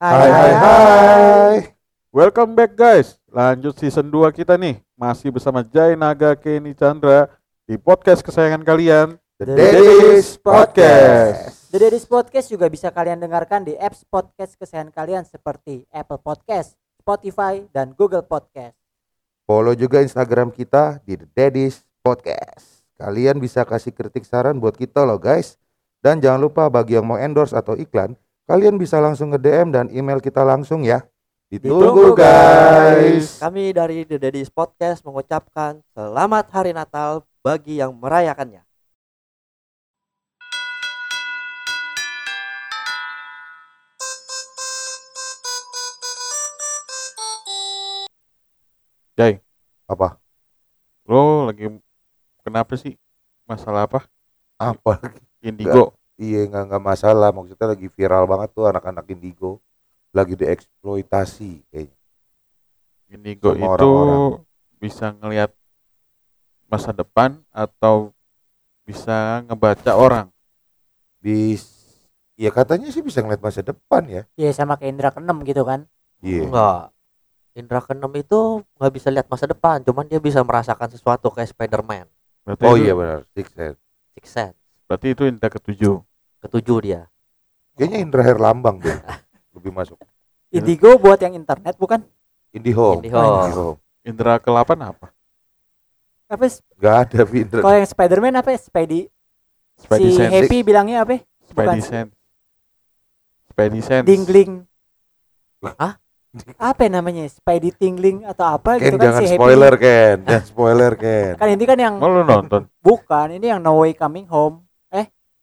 Hai hai hai. Welcome back guys. Lanjut season 2 kita nih. Masih bersama Jai Naga Kenny Chandra di podcast kesayangan kalian. The Daddy's Podcast. The Daddy's Podcast juga bisa kalian dengarkan di apps podcast kesayangan kalian seperti Apple Podcast, Spotify, dan Google Podcast. Follow juga Instagram kita di The Daddy's Podcast. Kalian bisa kasih kritik saran buat kita loh guys. Dan jangan lupa bagi yang mau endorse atau iklan, kalian bisa langsung nge DM dan email kita langsung ya. Ditunggu guys. Kami dari The Daddy's Podcast mengucapkan selamat hari Natal bagi yang merayakannya. Jai, Apa? lo lagi kenapa sih? Masalah apa? Apa? Indigo. Iya nggak nggak masalah. Maksudnya lagi viral banget tuh anak-anak indigo lagi dieksploitasi kayaknya. Indigo Sama itu orang-orang. bisa ngelihat masa depan atau bisa ngebaca orang. Bis, ya katanya sih bisa ngeliat masa depan ya. Iya sama kayak Indra keenam gitu kan. Iya. Enggak. Indra keenam itu nggak bisa lihat masa depan, cuman dia bisa merasakan sesuatu kayak Spider-Man. Berarti Oh itu, iya benar. Six Sense. Six Sense. Berarti itu indra ketujuh. Ketujuh dia. Kayaknya Indra Herlambang deh. Lebih masuk. Indigo buat yang internet bukan? Indihome. Indihome. Indihome. Indra ke-8 apa? Apa s- Gak ada Indra. kalau yang Spider-Man apa? Spidey. Spidey si sense. Happy bilangnya apa? Spidey Bukan. sense. Spidey sense. Dingling. Hah? Apa ya namanya? Spidey tingling atau apa Ken gitu kan jangan si Happy. spoiler Ken. Jangan spoiler Ken. Kan ini kan yang Mau lu nonton? bukan, ini yang No Way Coming Home.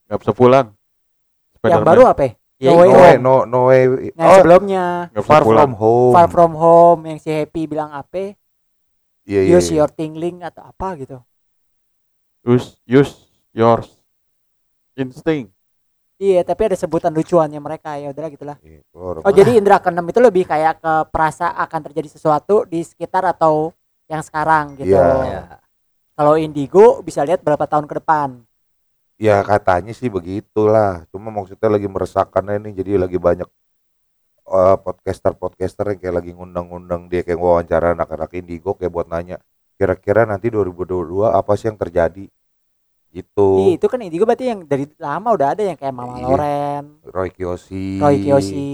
Gak bisa pulang. Yang Spiderman. baru apa? ya? No Way No Home. way, no, no way. Yang Oh, sebelumnya far pulang. from home. Far From Home yang si Happy bilang apa? Iya, iya, Use iya. your tingling atau apa gitu. Use, use yours. Instinct. Iya, tapi ada sebutan lucuannya mereka ya udahlah gitulah. Orang- Oh, jadi indera keenam itu lebih kayak ke perasa akan terjadi sesuatu di sekitar atau yang sekarang gitu. Iya. Ya. Kalau indigo bisa lihat berapa tahun ke depan. Ya katanya sih begitulah. Cuma maksudnya lagi meresahkan ini jadi lagi banyak eh, podcaster-podcaster yang kayak lagi ngundang-ngundang dia kayak wawancara anak-anak indigo kayak buat nanya kira-kira nanti 2022 apa sih yang terjadi gitu Iya, itu kan indigo berarti yang dari lama udah ada yang kayak Mama Iya. Loren, Roy Kiyoshi Roy Kiyoshi.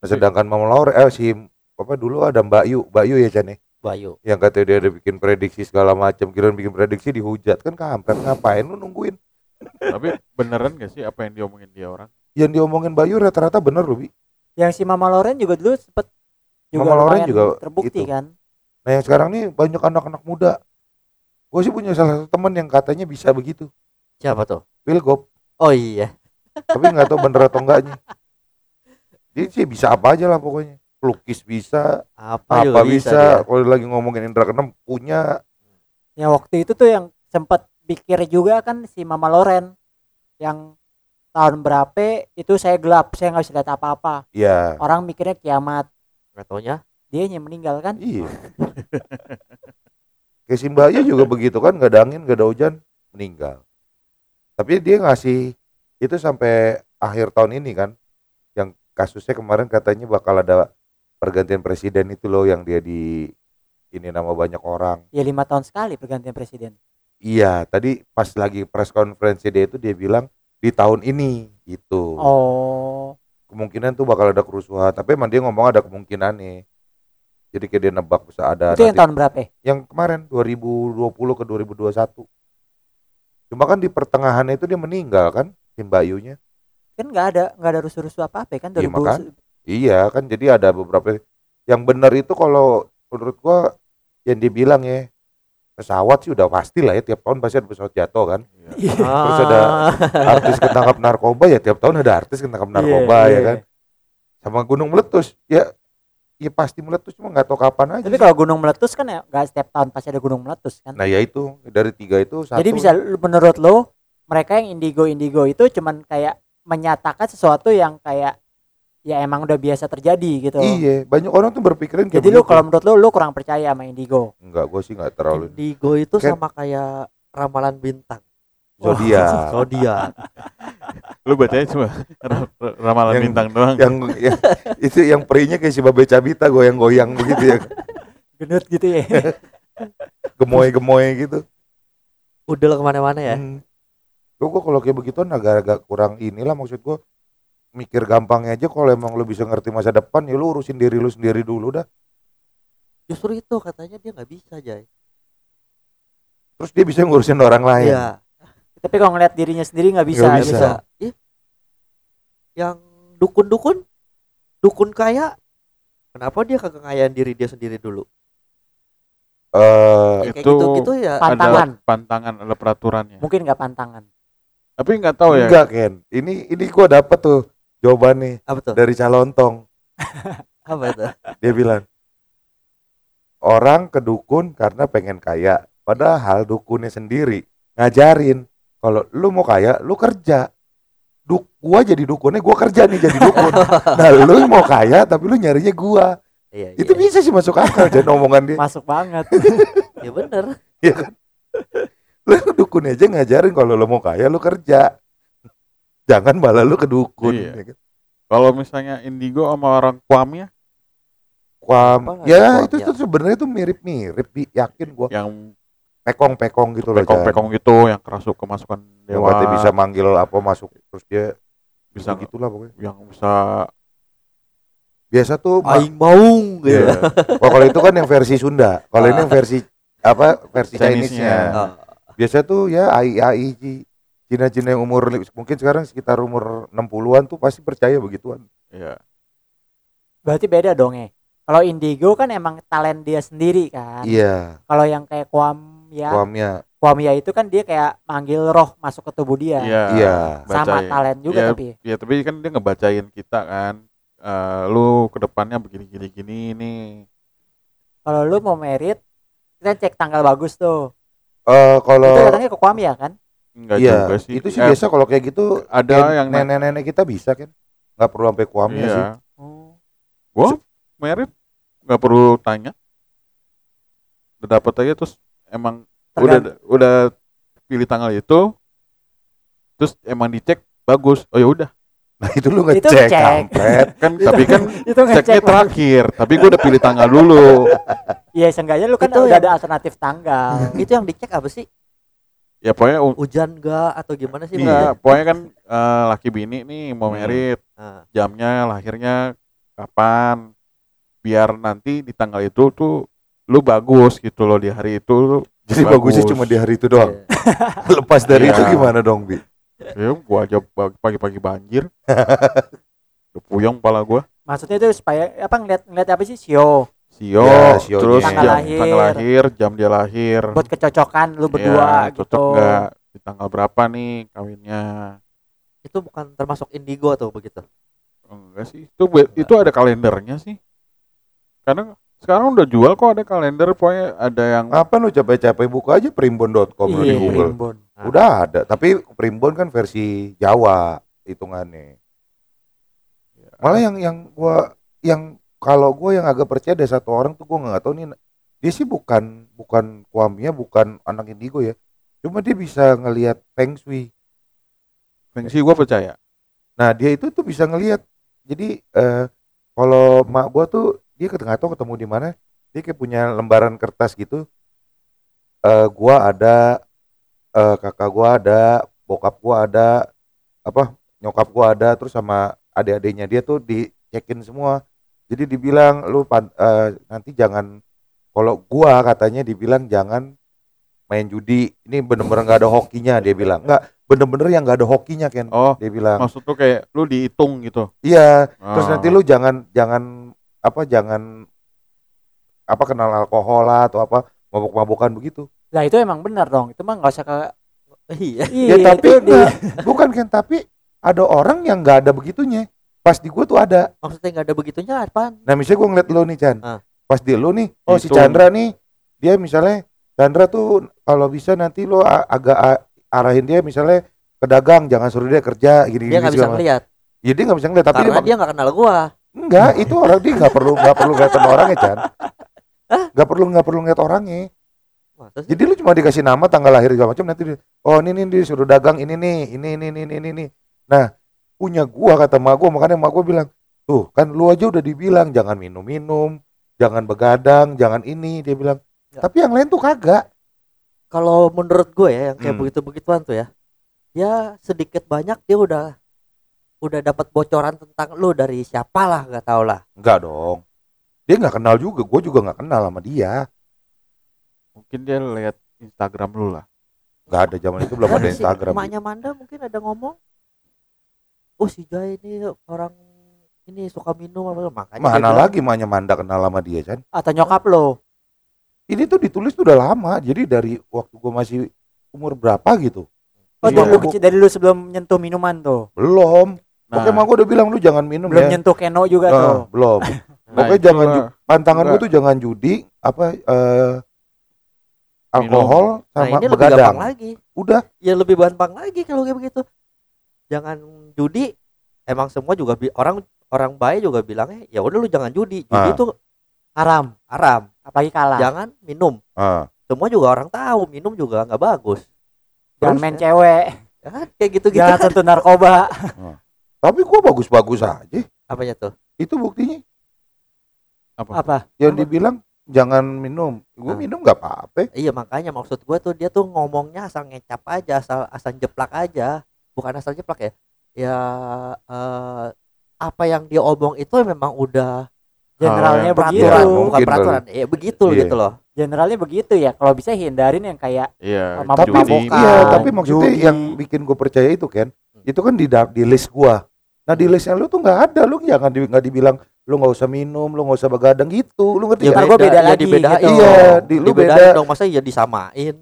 Nah, sedangkan Mama Laura eh si apa dulu ada Mbak Yu Mbak Yu ya Chan ya? Bayu. yang katanya dia ada bikin prediksi segala macam kira bikin prediksi dihujat kan kampret ngapain lu nungguin Tapi beneran gak sih apa yang diomongin dia orang? yang diomongin Mbak Yu rata-rata bener loh Bi Yang si Mama Loren juga dulu sempet juga Mama Loren juga terbukti itu. kan. Nah yang sekarang nih banyak anak-anak muda. Gue sih punya salah satu teman yang katanya bisa begitu. Siapa tuh? Wilgop. Oh iya. Tapi nggak tahu bener atau enggaknya. Dia sih bisa apa aja lah pokoknya. Pelukis bisa, Apa, apa juga bisa. dia. Kalau lagi ngomongin Indra Keenam punya. Ya waktu itu tuh yang sempat pikir juga kan si Mama Loren yang tahun berapa itu saya gelap, saya nggak bisa lihat apa-apa. Ya, Orang mikirnya kiamat, Nggak taunya dia yang meninggal kan? iya. Kayak si Mbak Yu juga begitu kan, nggak ada angin, nggak ada hujan, meninggal. Tapi dia ngasih itu sampai akhir tahun ini kan, yang kasusnya kemarin katanya bakal ada pergantian presiden itu loh yang dia di ini nama banyak orang. Ya lima tahun sekali pergantian presiden. Iya, tadi pas lagi press conference dia itu dia bilang di tahun ini gitu. Oh, Kemungkinan tuh bakal ada kerusuhan, tapi emang dia ngomong ada kemungkinan nih. Jadi kayak dia nebak bisa ada itu yang nanti- tahun berapa? ya? yang kemarin 2020 ke 2021. Cuma kan di pertengahannya itu dia meninggal kan, si Mbak Yunya. Kan nggak ada nggak ada rusuh-rusuh apa-apa ya kan? Iya, 2000 makan. Iya kan, jadi ada beberapa yang benar itu kalau menurut gua yang dibilang ya pesawat sih udah pasti lah ya tiap tahun pasti ada pesawat jatuh kan. Iya. Terus ada artis ketangkap narkoba ya tiap tahun ada artis ketangkap narkoba Iya, ya iya. kan sama gunung meletus ya ya pasti meletus cuma nggak tahu kapan aja Tapi kalau gunung meletus kan ya nggak setiap tahun pasti ada gunung meletus kan. nah ya itu dari tiga itu satu Jadi bisa menurut lo mereka yang indigo indigo itu cuman kayak menyatakan sesuatu yang kayak ya emang udah biasa terjadi gitu. iya banyak orang tuh berpikirin kayak Jadi lu begitu. kalau menurut lu lu kurang percaya sama indigo. enggak gue sih nggak terlalu Indigo itu Kan- sama kayak ramalan bintang. zodiak Zodiak. Lu bacanya cuma ra- ra- ramalan Yang- bintang doang. yang ya, itu yang perinya kayak si babe cabita goyang-goyang begitu ya gendut gitu ya gemoy-gemoy gitu Udah ke mana-mana ya. Hmm. Gua, gua kalau kayak begituan agak-agak kurang inilah maksud gua mikir gampangnya aja kalau emang lu bisa ngerti masa depan ya lu urusin diri lu sendiri dulu dah Justru itu katanya dia nggak bisa, Jay. terus dia bisa ngurusin orang lain Iya. tapi kalau ngeliat dirinya sendiri nggak bisa, Nggak bisa. bisa. Ih. Yang dukun-dukun, dukun kaya, kenapa dia kagak ngayain diri dia sendiri dulu? Eh, Ya, kayak Itu- gitu-gitu ya. Pantangan. Ada pantangan, ada peraturannya. mungkin nggak pantangan Tapi nggak tahu ya. enggak Ken ini ini gua dapet tuh jawabannya Apa tuh? dari calontong Apa itu? dia bilang orang ke dukun karena pengen kaya padahal dukunnya sendiri ngajarin kalau lu mau kaya lu kerja Duk, gua jadi dukunnya gua kerja nih jadi dukun nah lu mau kaya tapi lu nyarinya gua Iya, itu iya. bisa sih masuk akal jadi omongan dia masuk banget Ya bener. Iya kan? lu dukun aja ngajarin kalau lu mau kaya lu kerja jangan malah lu ke dukun Iya. ya kan? Kalau misalnya indigo sama orang kuamnya Kuam, ya kuam, itu ya? tuh sebenarnya tuh mirip-mirip yakin gua yang pekong-pekong gitu loh pekong-pekong gitu yang kerasuk kemasukan yang dewa katanya bisa manggil apa masuk terus dia bisa bisa gitulah pokoknya yang bisa biasa tuh Aing maung gitu. Iya. Oh, kalau itu kan yang versi Sunda kalau ini Ah. yang versi apa versi Chinese-nya. Ah, biasa tuh ya AI AI. Cina-Cina yang umur mungkin sekarang sekitar umur 60-an tuh pasti percaya begituan. Ya berarti beda dong ya kalau indigo kan emang talent dia sendiri kan. Iya. Kalau yang kayak kuam ya. Kuamnya kuamia itu kan dia kayak manggil roh masuk ke tubuh dia. Iya Iya. sama bacain. talent juga Iya, tapi. ya tapi kan dia ngebacain kita kan. Eh, lu ke depannya begini gini gini nih kalau lu mau merit kita cek tanggal bagus tuh. Eh kalau itu datangnya ke kuamia kan enggak iya juga sih. itu sih Eh, biasa kalau kayak gitu ada kayak yang nenek-nenek kita bisa kan. Nggak perlu sampai kuamnya iya. sih. Oh. gua merit nggak perlu tanya. Udah dapet aja terus emang udah Tergant- udah pilih tanggal itu terus emang dicek bagus. Oh ya udah. Nah itu lu Itu ngecek ngecek. kampret. Kan tapi kan itu ceknya ngecek terakhir. Tapi gua udah pilih tanggal dulu. Iya seenggaknya lu kan Itu udah yang- ada alternatif tanggal. Itu yang dicek apa sih? Ya pokoknya Hujan gak atau gimana sih? enggak pokoknya kan eh, laki bini nih mau Hmm. merit Ah, jamnya lahirnya kapan biar nanti di tanggal itu tuh lu bagus gitu loh di hari itu lu jadi bagusnya cuma di hari itu doang iya. lepas dari Iya. itu gimana dong bi ya gua aja pagi- pagi-pagi banjir puyeng kepala gua maksudnya itu supaya apa ngeliat ngeliat apa sih sio Sio, Ya, sionya. terus Tanggal jam lahir. tanggal lahir, jam dia lahir. buat kecocokan lu berdua Ya, gitu cocok nggak di tanggal berapa nih kawinnya? itu bukan termasuk indigo atau begitu? Enggak sih, itu be- itu ada kalendernya sih. Karena sekarang udah jual kok ada kalender, pokoknya ada yang apa lu capek-capek buka aja primbon.com lu di iya Google primbon Nah, udah ada tapi primbon kan versi Jawa hitungannya malah yang yang gua yang kalau gua yang agak percaya ada satu orang tuh gua nggak tahu nih dia sih bukan bukan kuamnya bukan anak indigo ya. Cuma dia bisa ngelihat feng shui. Fungsi gua percaya. nah dia itu tuh bisa ngelihat. Jadi eh, kalau mak gua tuh dia nggak tahu ketemu di mana dia kayak punya lembaran kertas gitu. Eh gua ada eh, kakak gua ada bokap gua ada apa nyokap gua ada terus sama adik-adiknya dia tuh dicekin semua jadi dibilang lu eh, nanti jangan kalau gua katanya dibilang jangan main judi ini bener-bener nggak ada hokinya dia bilang nggak bener-bener yang nggak ada hokinya Ken Oh, dia bilang maksud tuh kayak lu dihitung gitu. iya terus Oh. nanti lu jangan jangan apa jangan apa kenal alkohol lah atau apa mabuk-mabukan begitu lah itu emang benar dong itu mah nggak usah ke Iya. iya ya tapi itu enggak. bukan kan tapi ada orang yang nggak ada begitunya pas di gua tuh ada Maksudnya nggak ada begitunya apaan? nah misalnya gua ngeliat lu nih Chan Ah. pas di lu nih oh si Itu. Chandra nih dia misalnya Chandra tuh kalau bisa nanti a- agak arahin dia misalnya ke dagang jangan suruh dia kerja gini Dia nggak bisa ngeliat ya dia nggak bisa ngeliat tapi karena dia, dia nggak kenal gua. enggak itu orang dia nggak perlu nggak perlu ngeliatin orangnya Chan nggak perlu nggak perlu ngeliat orangnya? Jadi lu cuma dikasih nama, tanggal lahir segala macam nanti dia, oh ini nih disuruh dagang ini nih ini ini ini ini ini nah punya gua kata mak gua makanya mak gua bilang tuh kan lu aja udah dibilang jangan minum minum jangan begadang jangan ini dia bilang Ya. tapi yang lain tuh kagak Kalau menurut gue ya yang kayak Hmm. begitu-begituan tuh ya. Ya sedikit banyak dia udah udah dapat bocoran tentang lu dari siapa lah nggak tau lah. enggak dong dia nggak kenal juga gua juga nggak kenal sama dia Mungkin dia lihat Instagram lu lah. nggak ada zaman itu belum ada Instagram Bi. Emaknya Manda mungkin ada ngomong, oh si Jai ini orang ini suka minum apa makanya mana bilang, lagi maknya Manda kenal sama dia kan atau nyokap lo. Ini tuh ditulis tuh udah lama. Jadi dari waktu gua masih umur berapa gitu. Oh Iya. dari lu kecil dari lu sebelum nyentuh minuman tuh? Belum. Nah, Pokoknya mak gua udah bilang lu jangan minum belum ya. nyentuh keno juga Nah, tuh. belum. Nah, pokoknya itu jangan ju- pantangan gua Enggak. tuh jangan judi apa eh alkohol Nah sama ini lebih begadang. gampang lagi. udah. Ya lebih gampang lagi kalau kayak begitu. Jangan judi. Emang semua juga orang orang baik juga bilangnya ya udah lu jangan judi. Judi Ah. itu haram haram. apalagi kalah Jangan minum. Ah, Semua juga orang tahu minum juga nggak bagus. jangan main cewek Ya? Kayak gitu-gitu jangan kan. sentuh narkoba tapi gua bagus-bagus aja Apanya tuh? itu buktinya apa yang Apa? dibilang jangan minum gua Ah. minum nggak apa-apa Iya makanya maksud gue tuh dia tuh ngomongnya asal ngecap aja, asal asal jeplak aja, bukan asal jeplak ya. Ya eh, apa yang dia omong itu memang udah generalnya yang begitu peraturan, mungkin bukan peraturan. Ya begitu Iya. gitu loh. generalnya begitu ya kalau bisa hindarin yang kayak Iya, mabok-mabokan. iya Bukan, tapi maksudnya judi. yang bikin gue percaya itu kan itu kan di da- di list gua nah di listnya lu tuh nggak ada lu jangan di, nggak dibilang lu nggak usah minum lu nggak usah begadang gitu lu ngerti Ya, nggak? ntar gua beda ya lagi dibedain gitu. Iya, di- lu Dibedain beda. dong, masa ya disamain.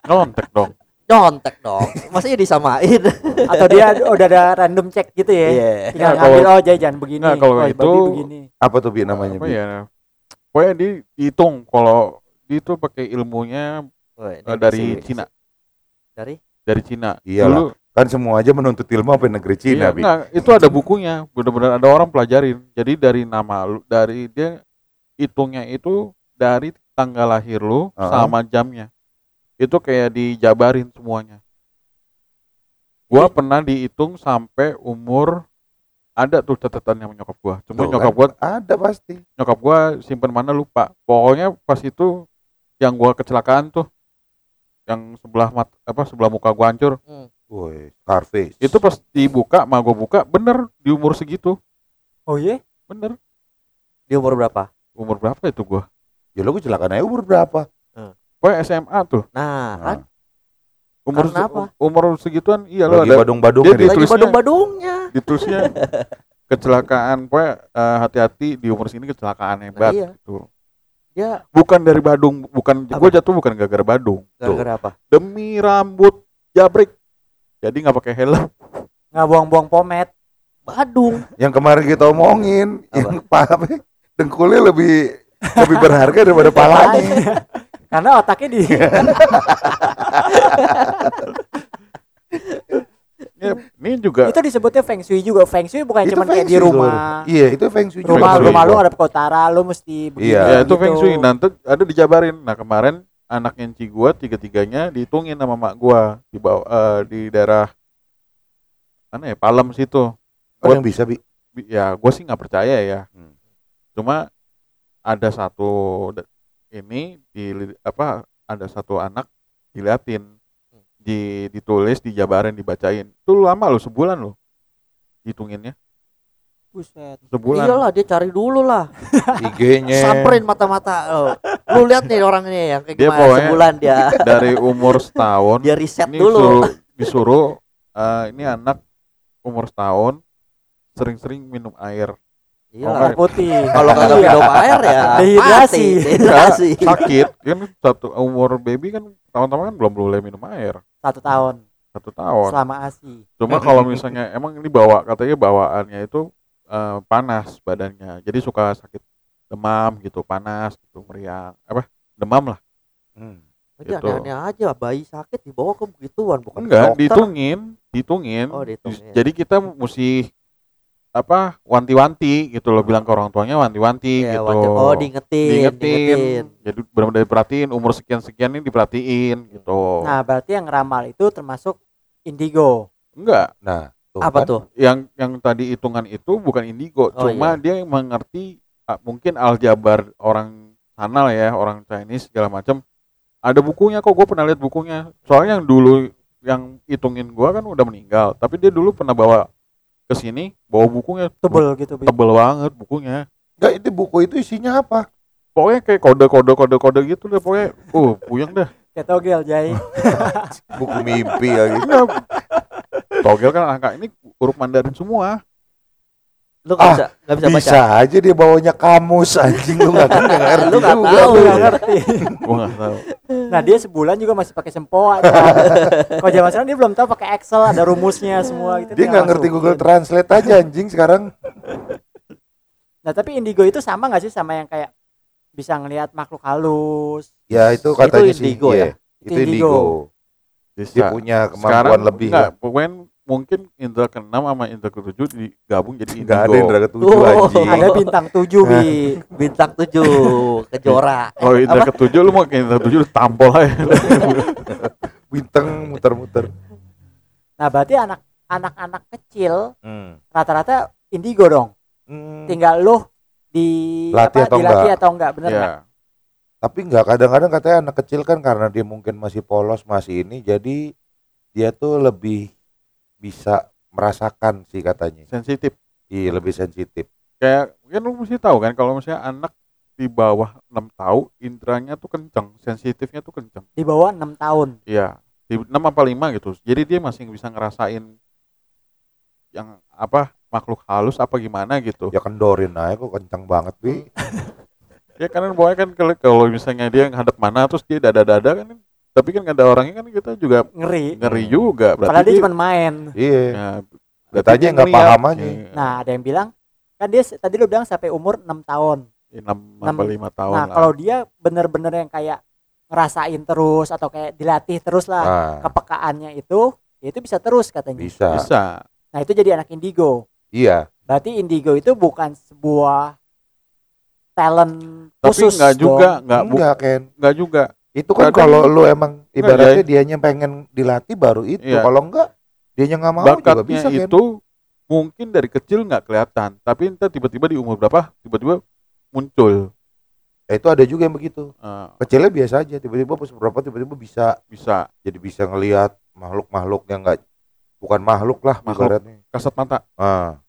Nyontek dong. Nyontek dong. Masa ya disamain. atau dia udah ada random check gitu ya Iya. tinggal Nah, ngambil kalau- oh jay jangan begini Nah, kalau oh, itu- begini apa tuh bi namanya Apa Bi? ya? Pokoknya dihitung kalau dia itu pakai ilmunya ini eh, dari Cina, Dari dari Cina. Iyalah. kan semua aja menuntut ilmu apa negeri Cina Iya, bi enggak, itu ada bukunya, benar-benar ada orang pelajarin. Jadi dari nama lu, dari dia hitungnya itu dari tanggal lahir lu Heeh. sama jamnya. Itu kayak dijabarin semuanya. Gua pernah dihitung sampai umur ada tuh catatannya sama nyokap gua. Cuma Tuh nyokap kan, gua ada pasti nyokap gua simpen mana lupa. Pokoknya pas itu yang gua kecelakaan tuh yang sebelah mat, apa sebelah muka gua hancur. woi Scarface Itu pas dibuka, mah gua buka bener di umur segitu. oh iya Bener. di umur berapa? Umur berapa itu gua? ya lu kecelakaan aja umur berapa Pokoknya SMA tuh. Nah, kan Umur Karena se- apa? umur segituan iya lo lagi ada badung-badung dia dia, di- lagi tulisnya- badung-badungnya. ditulisnya kecelakaan pokoknya eh, hati-hati di umur sini kecelakaan hebat iya. gitu. Dia Bukan dari Badung, bukan Apa? gua jatuh bukan gara-gara Badung. gara-gara apa? Demi rambut jabrik. Jadi nggak pakai helm. nggak buang-buang pomade Badung. yang kemarin kita omongin Apa? yang apa dengkulnya lebih lebih berharga daripada palanya karena otaknya di Ya, ini juga itu disebutnya feng shui juga feng shui bukan cuma kayak di rumah iya itu feng shui juga. rumah Feng shui. rumah lu ada ke utara lu mesti begini Iya. ya itu gitu. feng shui nanti ada dijabarin. Nah, kemarin anaknya Ci gua tiga-tiganya dihitungin sama mak gua di bawah eh, di daerah mana ya Palem situ. oh yang bisa bi ya gue sih nggak percaya ya Hmm. cuma ada satu ini di apa ada satu anak diliatin di ditulis dijabarin dibacain itu lama loh sebulan loh hitunginnya buset sebulan Iyalah dia cari dulu lah. IG-nya Samperin mata-mata. Oh. Lu lihat nih orang ini yang kayak Dia gimana sebulan dia. dari umur setahun Dia riset ini dulu. disuruh, disuruh eh, ini anak umur setahun sering-sering minum air Iya. air putih Kalau kagak Iya. minum air ya Dehidrasi. Dehidrasi. sakit kan satu umur baby kan tahun-tahun kan belum boleh minum air satu tahun satu tahun selama asi Cuma kalau misalnya emang ini bawa katanya bawaannya itu eh, panas badannya. Jadi suka sakit demam gitu, panas gitu, meriang. Apa? Demam lah. Hmm. Jadi Gitu. aneh-aneh aja bayi sakit dibawa ke begituan bukan Enggak, dokter. dihitungin, dihitungin. Oh, dihitungin. Jadi kita mesti apa wanti-wanti gitu loh bilang ke orang tuanya wanti-wanti Ya, gitu wajar. Oh, diingetin, diingetin diingetin. jadi benar-benar diperhatiin umur sekian sekian ini diperhatiin gitu Nah, berarti yang ramal itu termasuk indigo. enggak Nah, tuh Apa kan. tuh? yang yang tadi hitungan itu bukan indigo Oh, cuma iya. dia yang mengerti ah, mungkin aljabar orang sana lah ya orang Chinese segala macam ada bukunya kok gue pernah lihat bukunya soalnya yang dulu yang hitungin gua kan udah meninggal tapi dia dulu pernah bawa ke sini bawa bukunya Tebel gitu. Tebel banget bukunya Enggak, itu buku itu isinya apa? pokoknya kayak kode kode kode kode gitu deh pokoknya uh puyeng dah Kayak togel, Jai. Buku mimpi ya gitu. Enggak. togel kan angka ini huruf Mandarin semua Lu nggak Ah, bisa nggak bisa, Bisa baca. aja dia bawanya kamus anjing lu nggak kan nggak ngerti Lu nggak juga. tahu. Aku nggak ngerti. gua nggak tahu Nah, dia sebulan juga masih pakai sempoa. Kan. Kalau zaman sekarang dia belum tahu pakai Excel, ada rumusnya semua gitu. Dia nggak ngerti. Google Translate aja anjing sekarang. Nah, tapi indigo itu sama nggak sih sama yang kayak bisa ngelihat makhluk halus? Ya itu katanya sih. indigo iya. ya? Itu Indigo. indigo. bisa Dia punya kemampuan sekarang lebih. enggak pokoknya mungkin indra keenam sama indra ketujuh digabung jadi indigo Enggak ada indra ketujuh Oh, anjing. Ada bintang tujuh, Bi. Bintang tujuh kejora. kalau indra ketujuh lu mau ke indra ketujuh lu tampol aja Bintang muter-muter. Nah, berarti anak anak-anak kecil Hmm. rata-rata indigo dong. Hmm. Tinggal lu di Latih atau dilatih enggak? atau enggak, bener nggak? ya Tapi enggak kadang-kadang katanya anak kecil kan karena dia mungkin masih polos masih ini jadi dia tuh lebih bisa merasakan sih katanya. sensitif Iya lebih sensitif. kayak kan lu mesti tahu kan kalau misalnya anak di bawah enam tahun indranya tuh kenceng sensitifnya tuh kenceng Di bawah 6 tahun. Iya, di 6 apa 5 gitu. Jadi dia masih bisa ngerasain yang apa makhluk halus apa gimana gitu. Ya kendorin aja kok kencang banget bi. Ya karena pokoknya kan kalau, misalnya dia hadap mana terus dia dada-dada kan tapi kan ada orangnya kan kita juga Ngeri. ngeri juga berarti Padahal dia cuma main. Iya. ya, Katanya dia nggak paham aja. Iya, Nah, ada yang bilang kan dia tadi lu bilang sampai umur 6 tahun. enam sampai lima tahun Nah, lah. kalau dia bener-bener yang kayak ngerasain terus atau kayak dilatih terus lah Nah, kepekaannya itu, ya itu bisa terus katanya. bisa. bisa Nah, itu jadi anak indigo. Iya. Berarti indigo itu bukan sebuah talent tapi khusus nggak juga nggak bu- Enggak Ken. nggak juga Itu kan Kadang- kalau lu emang ibaratnya ya. dianya pengen dilatih baru itu. Iya. Kalau enggak dianya nggak mau juga bakatnya bisa kan. itu mungkin dari kecil nggak kelihatan tapi entar tiba-tiba di umur berapa tiba-tiba muncul Eh, itu ada juga yang begitu. Eh, Kecilnya biasa aja, tiba-tiba pas berapa tiba-tiba bisa bisa jadi bisa ngelihat makhluk-makhluk yang enggak bukan makhluk lah Makhluk. ibaratnya. kasat mata Ah.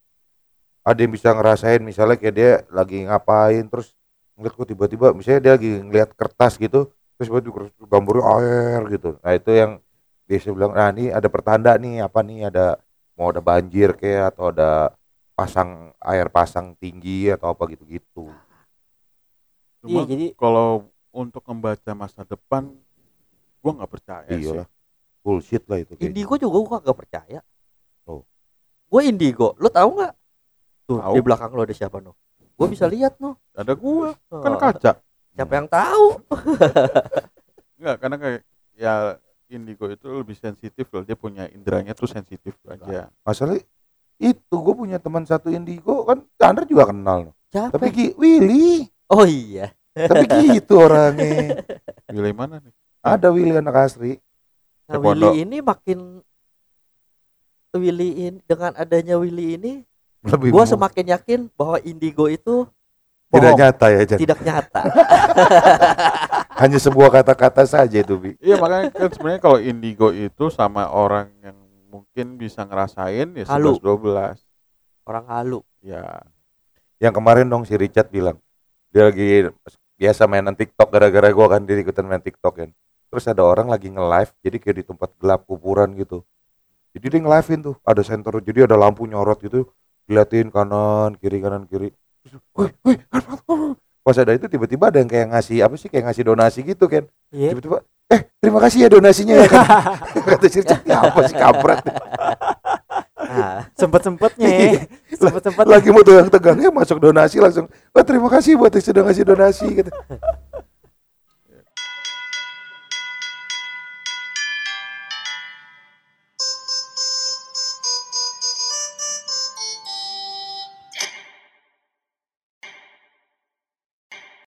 Ada yang bisa ngerasain misalnya kayak dia lagi ngapain terus ngeliat kok tiba-tiba misalnya dia lagi ngeliat kertas gitu terus kertas- gambarnya air gitu. Nah itu yang biasa bilang nah ini ada pertanda nih apa nih ada mau ada banjir kayak atau ada pasang air pasang tinggi atau apa gitu-gitu. Iya, Cuma jadi kalau untuk membaca masa depan gua nggak percaya Iya sih lah. Bullshit lah itu kayaknya. Indigo juga gua gak percaya. Oh. Gue indigo. Lu tahu nggak? Tuh Tahu. di belakang lu ada siapa no? Gue bisa lihat no. ada gua kan Oh, kaca Siapa yang tahu? nggak karena kayak ya indigo itu lebih sensitif loh dia punya indranya tuh sensitif aja Masalah itu gue punya teman satu indigo kan Chandra juga kenal. Siapa? Tapi Ki, Willy. Oh iya. Tapi gitu orangnya. wilayah mana nih Ada Willy anak asri. Nah. Willy ini makin Willy ini dengan adanya Willy ini, Lebih gue semakin yakin bahwa indigo itu tidak bohong, nyata ya Chan. tidak nyata. Hanya sebuah kata-kata saja itu Bi. iya makanya kan sebenarnya kalau indigo itu sama orang yang mungkin bisa ngerasain ya Halu. 11 12 Orang halu. ya Yang kemarin dong si Richard bilang dia lagi biasa mainan TikTok gara-gara gua kan dia ikutan main TikTok kan. Terus ada orang lagi nge-live jadi kayak di tempat gelap kuburan gitu. Jadi dia nge-livein tuh, ada senter jadi ada lampu nyorot gitu, diliatin kanan kiri kanan kiri. Apa?" Pas ada itu tiba-tiba ada yang kayak ngasih apa sih kayak ngasih donasi gitu kan. Iya. Tiba-tiba eh terima kasih ya donasinya ya kan. Kata si Richard, "Ya apa sih kampret. Nah, Sempet-sempetnya. Iya. Sempet-sempet lagi mau tegang-tegangnya masuk donasi langsung wah terima kasih buat yang sudah ngasih donasi gitu